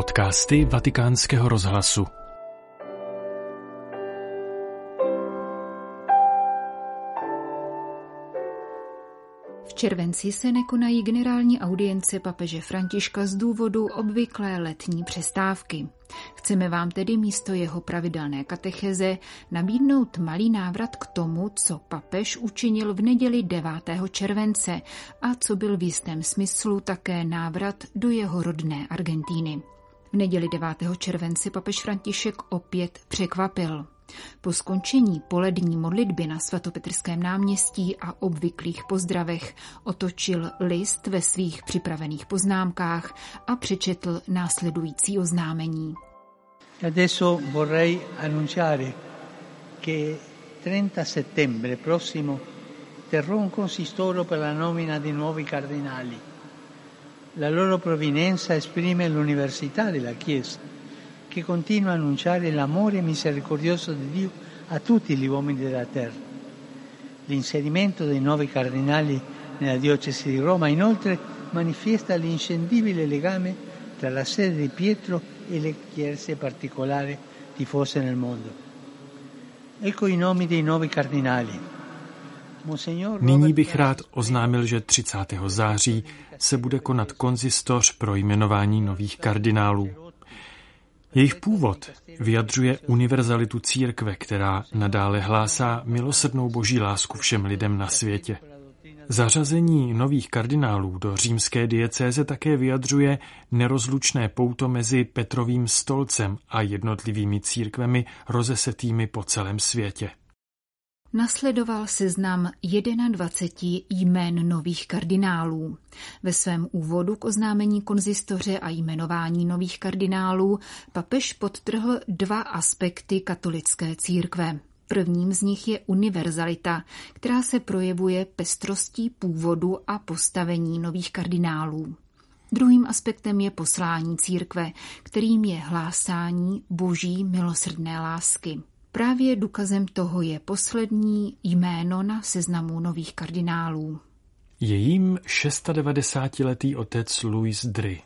Podcasty Vatikánského rozhlasu. V červenci se nekonají generální audience papeže Františka z důvodu obvyklé letní přestávky. Chceme vám tedy místo jeho pravidelné katecheze nabídnout malý návrat k tomu, co papež učinil v neděli 9. července a co byl v jistém smyslu také návrat do jeho rodné Argentíny. V neděli 9. července papež František opět překvapil. Po skončení polední modlitby na svatopetrském náměstí a obvyklých pozdravech otočil list ve svých připravených poznámkách a přečetl následující oznámení. Adesso vorrei annunciare che 30 settembre prossimo terrò un consistoro per la nomina di nuovi cardinali. La loro provenienza esprime l'università della Chiesa che continua a annunciare l'amore misericordioso di Dio a tutti gli uomini della terra. L'inserimento dei nuovi cardinali nella diocesi di Roma inoltre manifesta l'inscendibile legame tra la sede di Pietro e le chiese particolari diffuse nel mondo. Ecco i nomi dei nuovi cardinali. Nyní bych rád oznámil, že 30. září se bude konat konzistoř pro jmenování nových kardinálů. Jejich původ vyjadřuje univerzalitu církve, která nadále hlásá milosrdnou boží lásku všem lidem na světě. Zařazení nových kardinálů do římské diecéze také vyjadřuje nerozlučné pouto mezi Petrovým stolcem a jednotlivými církvemi rozesetými po celém světě. Nasledoval seznam 21 jmén nových kardinálů. Ve svém úvodu k oznámení konzistoře a jmenování nových kardinálů papež podtrhl dva aspekty katolické církve. Prvním z nich je univerzalita, která se projevuje pestrostí původu a postavení nových kardinálů. Druhým aspektem je poslání církve, kterým je hlásání boží milosrdné lásky. Právě důkazem toho je poslední jméno na seznamu nových kardinálů. Je jím 690-letý otec Louis Dry,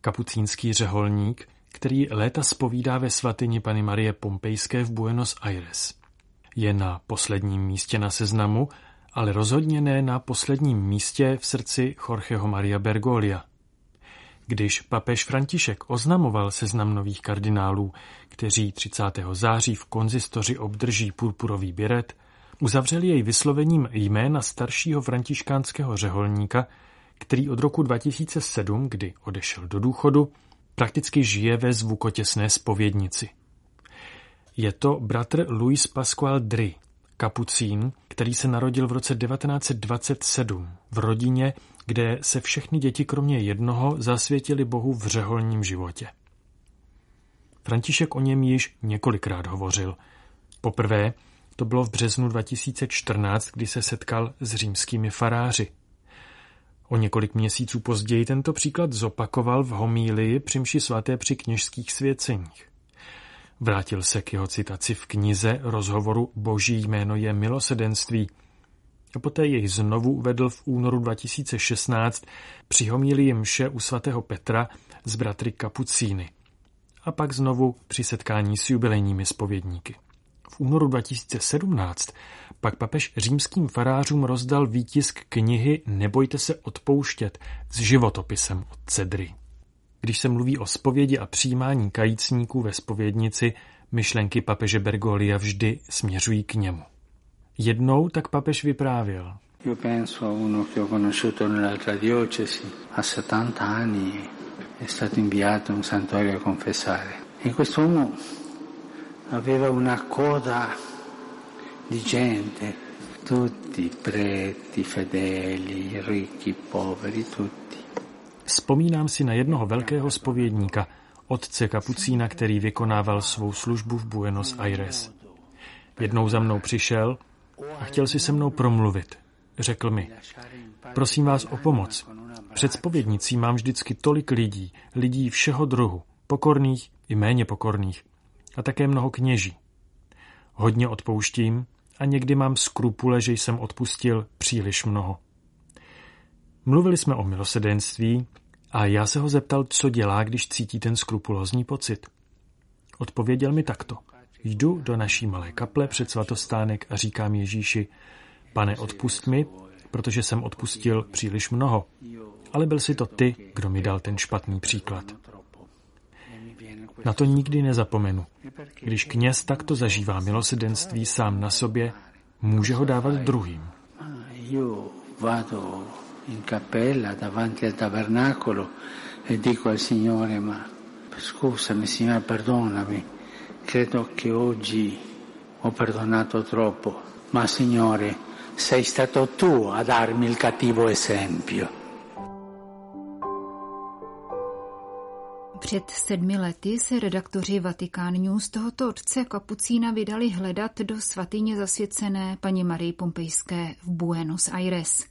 kapucínský řeholník, který léta spovídá ve svatyni Pany Marie Pompejské v Buenos Aires. Je na posledním místě na seznamu, ale rozhodně ne na posledním místě v srdci Jorgeho Maria Bergolia – když papež František oznamoval seznam nových kardinálů, kteří 30. září v konzistoři obdrží purpurový běret, uzavřel jej vyslovením jména staršího františkánského řeholníka, který od roku 2007, kdy odešel do důchodu, prakticky žije ve zvukotěsné spovědnici. Je to bratr Luis Pascual Dry, kapucín, který se narodil v roce 1927 v rodině, kde se všechny děti kromě jednoho zasvětili Bohu v řeholním životě. František o něm již několikrát hovořil. Poprvé to bylo v březnu 2014, kdy se setkal s římskými faráři. O několik měsíců později tento příklad zopakoval v homílii při svaté při kněžských svěceních. Vrátil se k jeho citaci v knize rozhovoru Boží jméno je milosedenství a poté jej znovu uvedl v únoru 2016 při homílii mše u svatého Petra z bratry Kapucíny a pak znovu při setkání s jubilejními spovědníky. V únoru 2017 pak papež římským farářům rozdal výtisk knihy Nebojte se odpouštět s životopisem od Cedry. Když se mluví o spovědi a přijímání kajícníků ve spovědnici, myšlenky papeže Bergolia vždy směřují k němu. Jednou tak papež vyprávěl. Io penso a uno che ho conosciuto nell'altra diocesi, a 70 anni è stato inviato in un santuario a confessare. E quest'uomo aveva una coda di gente, tutti preti, fedeli, ricchi, poveri, tutti. Vzpomínám si na jednoho velkého spovědníka, otce Kapucína, který vykonával svou službu v Buenos Aires. Jednou za mnou přišel a chtěl si se mnou promluvit. Řekl mi, prosím vás o pomoc. Před spovědnicí mám vždycky tolik lidí, lidí všeho druhu, pokorných i méně pokorných, a také mnoho kněží. Hodně odpouštím a někdy mám skrupule, že jsem odpustil příliš mnoho. Mluvili jsme o milosedenství A já se ho zeptal, co dělá, když cítí ten skrupulózní pocit. Odpověděl mi takto. Jdu do naší malé kaple před svatostánek a říkám Ježíši, pane, odpust mi, protože jsem odpustil příliš mnoho. Ale byl si to ty, kdo mi dal ten špatný příklad. Na to nikdy nezapomenu. Když kněz takto zažívá milosedenství sám na sobě, může ho dávat druhým. in cappella davanti al tabernacolo e dico al Signore ma scusami Signore perdonami credo che oggi ho perdonato troppo ma Signore sei stato tu a darmi il cattivo esempio Před sedmi lety se redaktoři Vatikán News tohoto otce kapucína vydali hledat do svatyně zasvěcené paní Marii Pompejské v Buenos Aires.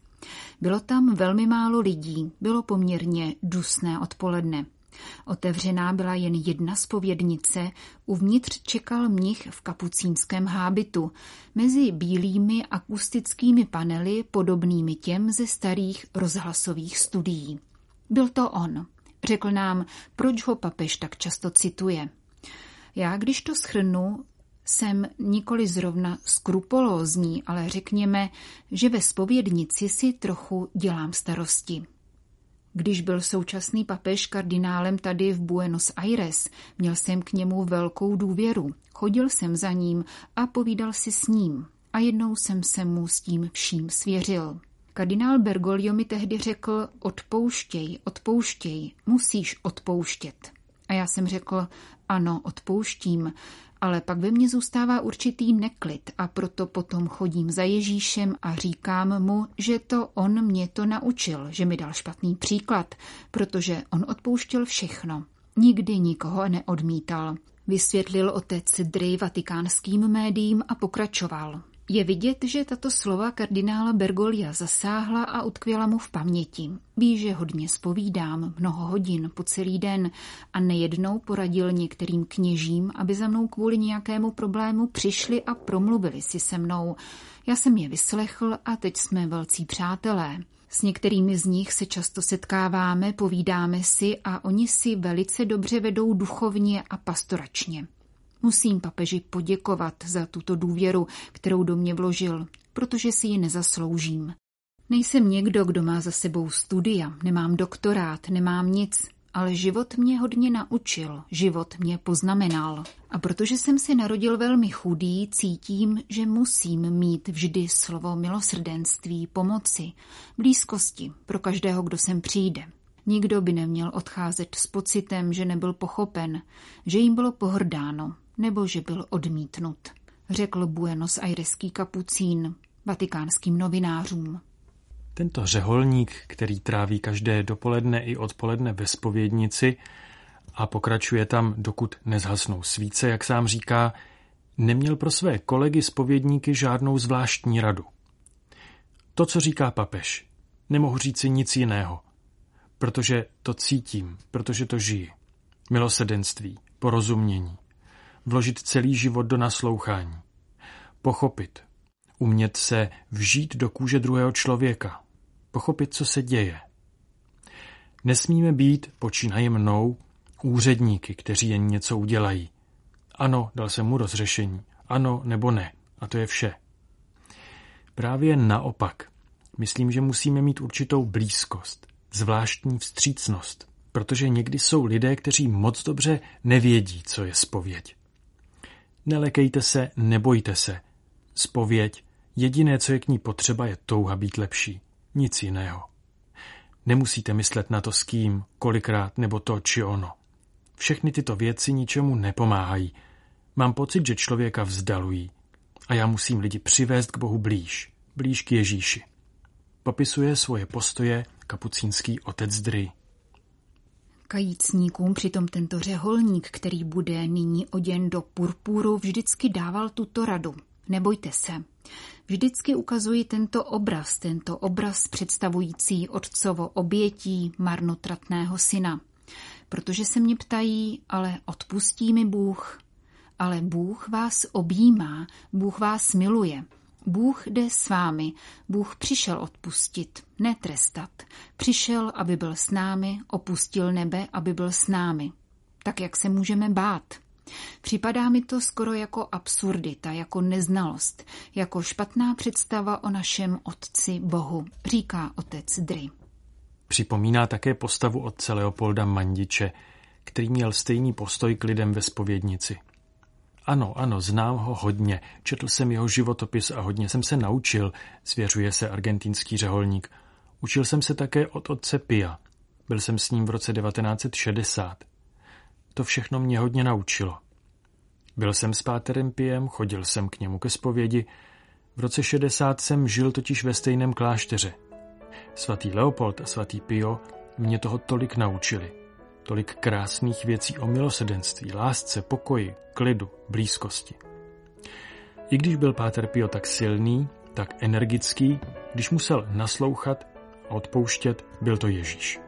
Bylo tam velmi málo lidí, bylo poměrně dusné odpoledne. Otevřená byla jen jedna spovědnice, uvnitř čekal mnich v kapucínském hábitu, mezi bílými akustickými panely podobnými těm ze starých rozhlasových studií. Byl to on. Řekl nám, proč ho papež tak často cituje. Já, když to schrnu, jsem nikoli zrovna skrupolózní, ale řekněme, že ve spovědnici si trochu dělám starosti. Když byl současný papež kardinálem tady v Buenos Aires, měl jsem k němu velkou důvěru. Chodil jsem za ním a povídal si s ním. A jednou jsem se mu s tím vším svěřil. Kardinál Bergoglio mi tehdy řekl, odpouštěj, odpouštěj, musíš odpouštět. A já jsem řekl, ano, odpouštím, ale pak ve mně zůstává určitý neklid a proto potom chodím za Ježíšem a říkám mu, že to on mě to naučil, že mi dal špatný příklad, protože on odpouštěl všechno. Nikdy nikoho neodmítal. Vysvětlil otec Dry vatikánským médiím a pokračoval. Je vidět, že tato slova kardinála Bergolia zasáhla a utkvěla mu v paměti. Ví, že hodně spovídám, mnoho hodin po celý den a nejednou poradil některým kněžím, aby za mnou kvůli nějakému problému přišli a promluvili si se mnou. Já jsem je vyslechl a teď jsme velcí přátelé. S některými z nich se často setkáváme, povídáme si a oni si velice dobře vedou duchovně a pastoračně. Musím papeži poděkovat za tuto důvěru, kterou do mě vložil, protože si ji nezasloužím. Nejsem někdo, kdo má za sebou studia, nemám doktorát, nemám nic, ale život mě hodně naučil, život mě poznamenal. A protože jsem se narodil velmi chudý, cítím, že musím mít vždy slovo milosrdenství, pomoci, blízkosti pro každého, kdo sem přijde. Nikdo by neměl odcházet s pocitem, že nebyl pochopen, že jim bylo pohrdáno, nebo že byl odmítnut, řekl Buenos Aireský kapucín vatikánským novinářům. Tento řeholník, který tráví každé dopoledne i odpoledne ve spovědnici a pokračuje tam, dokud nezhasnou svíce, jak sám říká, neměl pro své kolegy spovědníky žádnou zvláštní radu. To, co říká papež, nemohu říci nic jiného, protože to cítím, protože to žiji. Milosedenství, porozumění, vložit celý život do naslouchání. Pochopit. Umět se vžít do kůže druhého člověka. Pochopit, co se děje. Nesmíme být, počínaje mnou, úředníky, kteří jen něco udělají. Ano, dal jsem mu rozřešení. Ano nebo ne. A to je vše. Právě naopak. Myslím, že musíme mít určitou blízkost, zvláštní vstřícnost, protože někdy jsou lidé, kteří moc dobře nevědí, co je spověď. Nelekejte se, nebojte se. Spověď, jediné, co je k ní potřeba, je touha být lepší. Nic jiného. Nemusíte myslet na to s kým, kolikrát nebo to či ono. Všechny tyto věci ničemu nepomáhají. Mám pocit, že člověka vzdalují. A já musím lidi přivést k Bohu blíž, blíž k Ježíši. Popisuje svoje postoje kapucínský otec Dry. Kajícníkům přitom tento řeholník, který bude nyní oděn do purpuru, vždycky dával tuto radu. Nebojte se. Vždycky ukazuji tento obraz, tento obraz představující otcovo obětí marnotratného syna. Protože se mě ptají, ale odpustí mi Bůh? Ale Bůh vás objímá, Bůh vás miluje. Bůh jde s vámi. Bůh přišel odpustit, ne trestat. Přišel, aby byl s námi, opustil nebe, aby byl s námi. Tak jak se můžeme bát? Připadá mi to skoro jako absurdita, jako neznalost, jako špatná představa o našem Otci Bohu, říká otec Dry. Připomíná také postavu otce Leopolda Mandiče, který měl stejný postoj k lidem ve spovědnici. Ano, ano, znám ho hodně, četl jsem jeho životopis a hodně jsem se naučil, svěřuje se argentinský řeholník. Učil jsem se také od otce Pia. Byl jsem s ním v roce 1960. To všechno mě hodně naučilo. Byl jsem s páterem Piem, chodil jsem k němu ke zpovědi. V roce 60 jsem žil totiž ve stejném klášteře. Svatý Leopold a svatý Pio mě toho tolik naučili. Tolik krásných věcí o milosedenství, lásce, pokoji, klidu, blízkosti. I když byl Páter Pio tak silný, tak energický, když musel naslouchat a odpouštět, byl to Ježíš.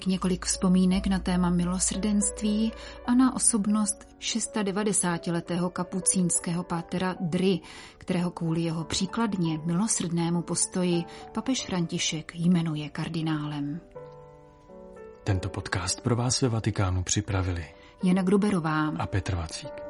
Tolik několik vzpomínek na téma milosrdenství a na osobnost 690-letého kapucínského pátera Dry, kterého kvůli jeho příkladně milosrdnému postoji papež František jmenuje kardinálem. Tento podcast pro vás ve Vatikánu připravili Jana Gruberová a Petr Vacík.